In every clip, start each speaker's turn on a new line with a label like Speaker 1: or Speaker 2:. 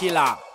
Speaker 1: 气了。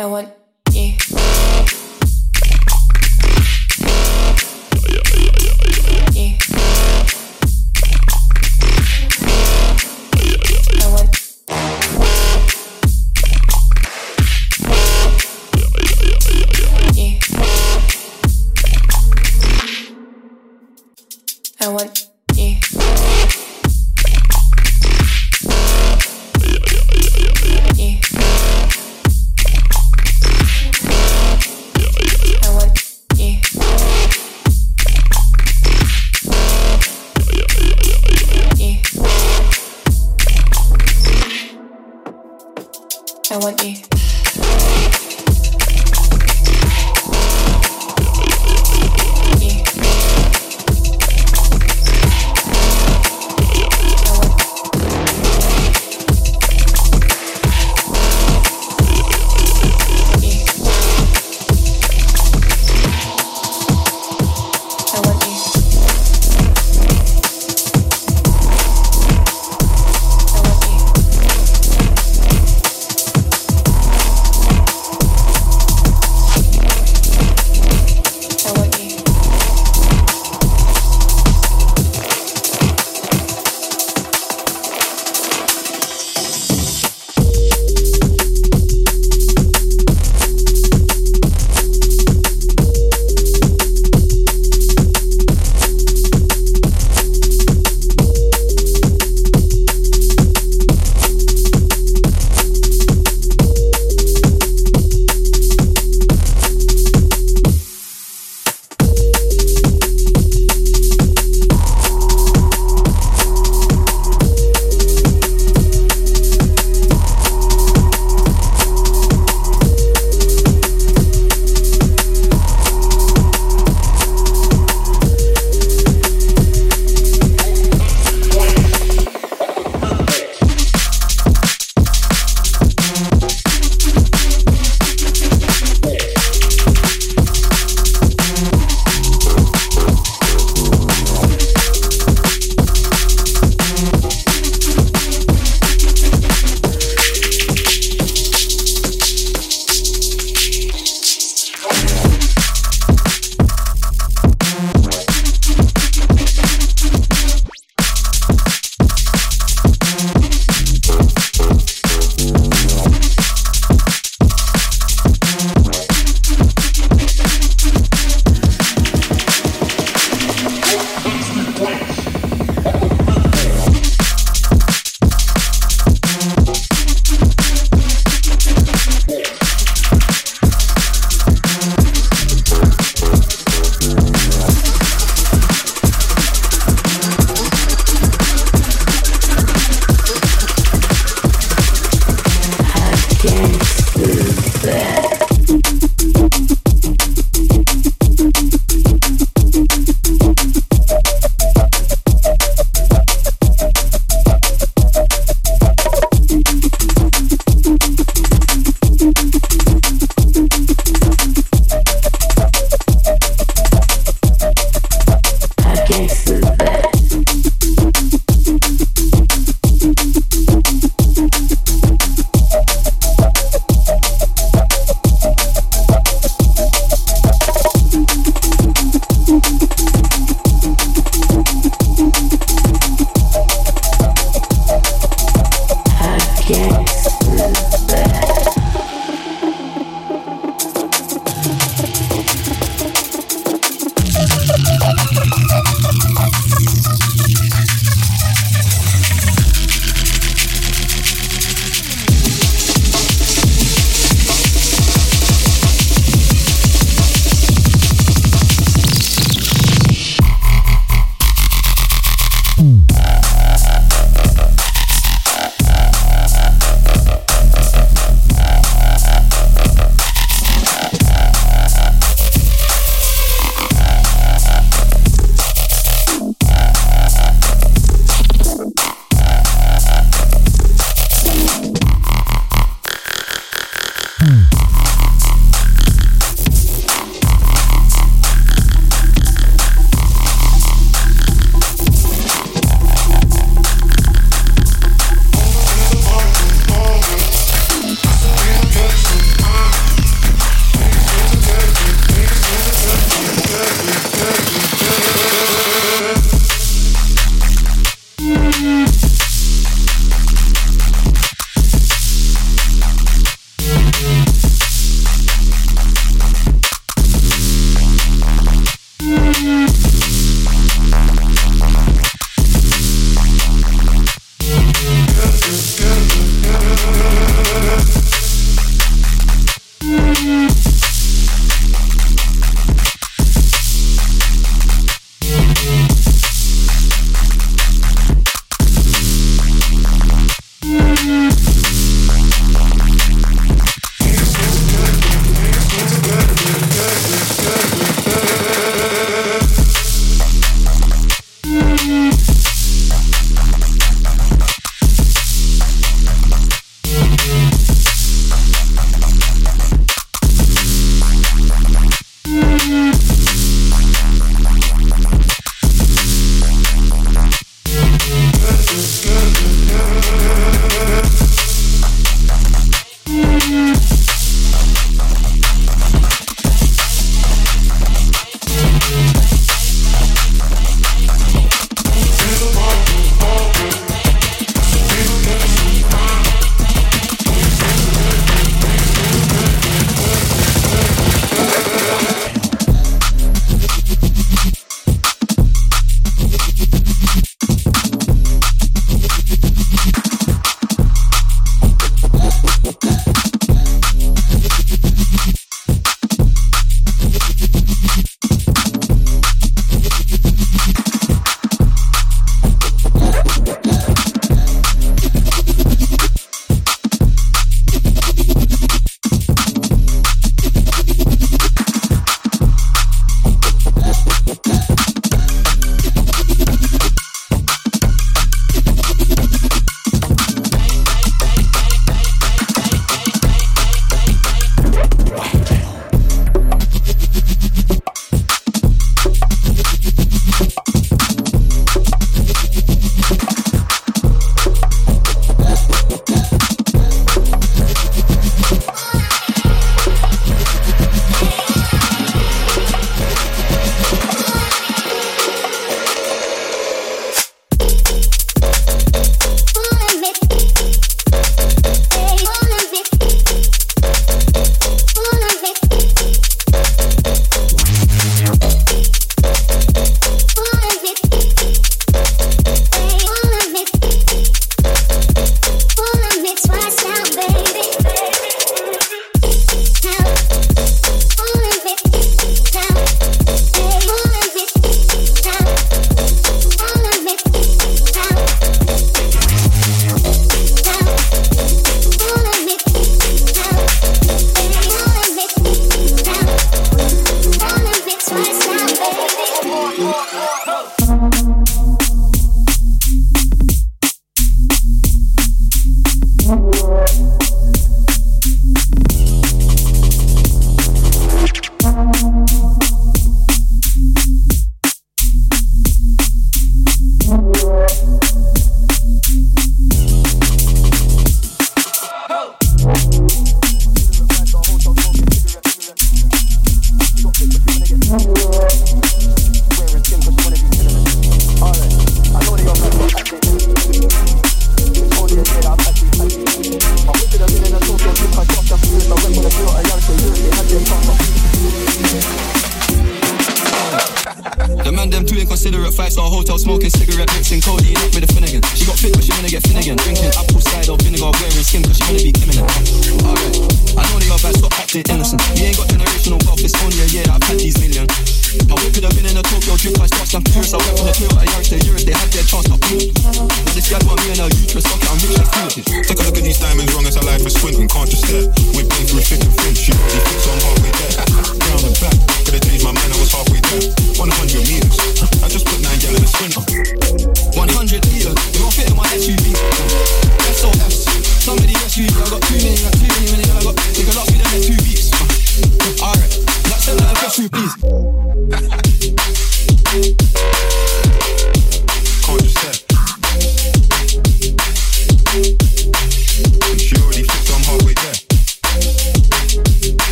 Speaker 1: I
Speaker 2: want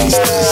Speaker 3: Música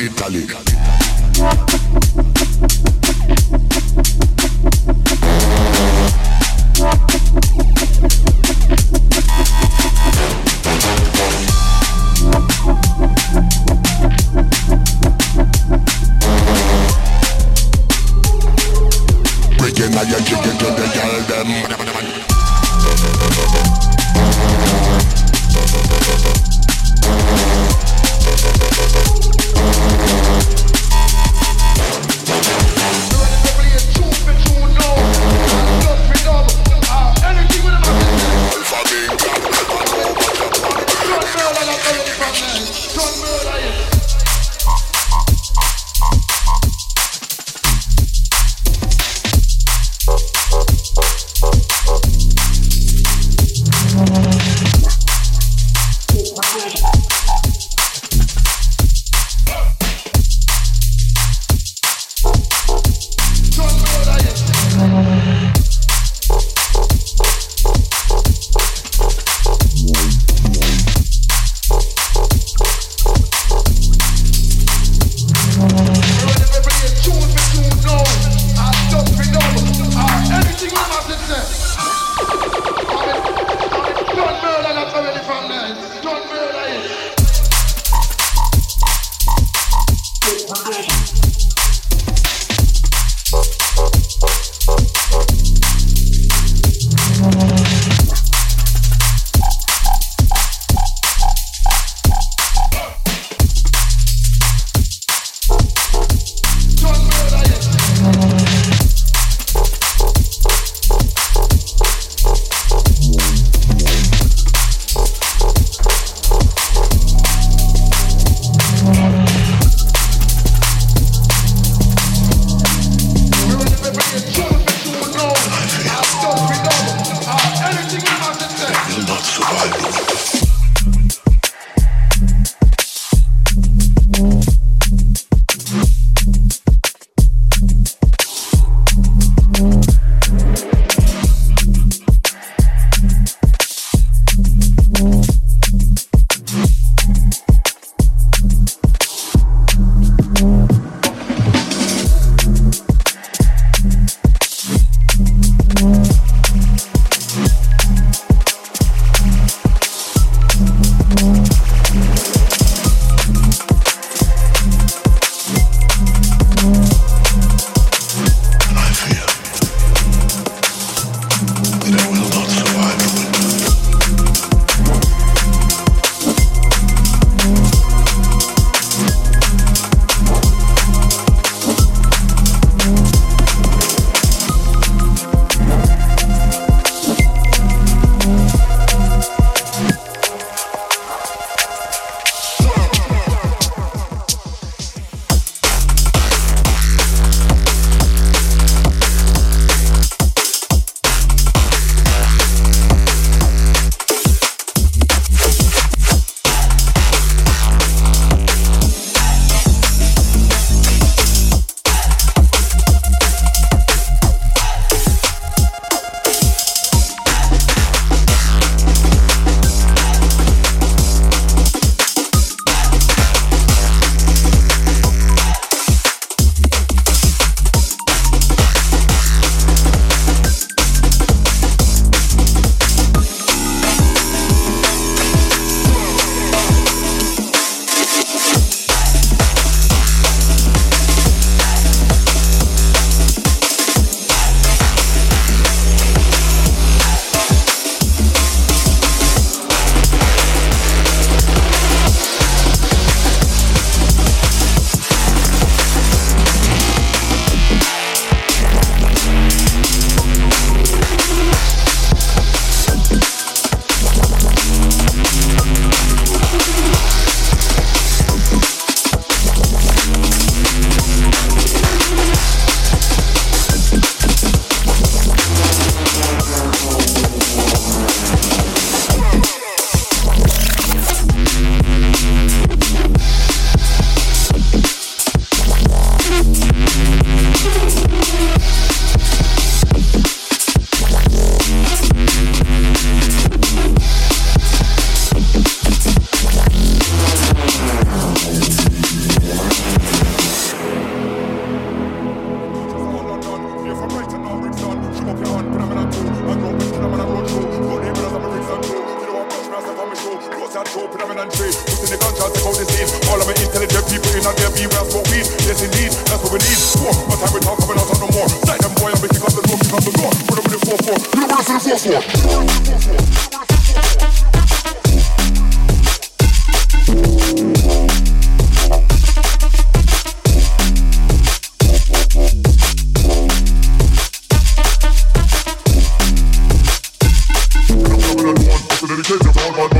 Speaker 3: Italy.
Speaker 4: Dedicated to all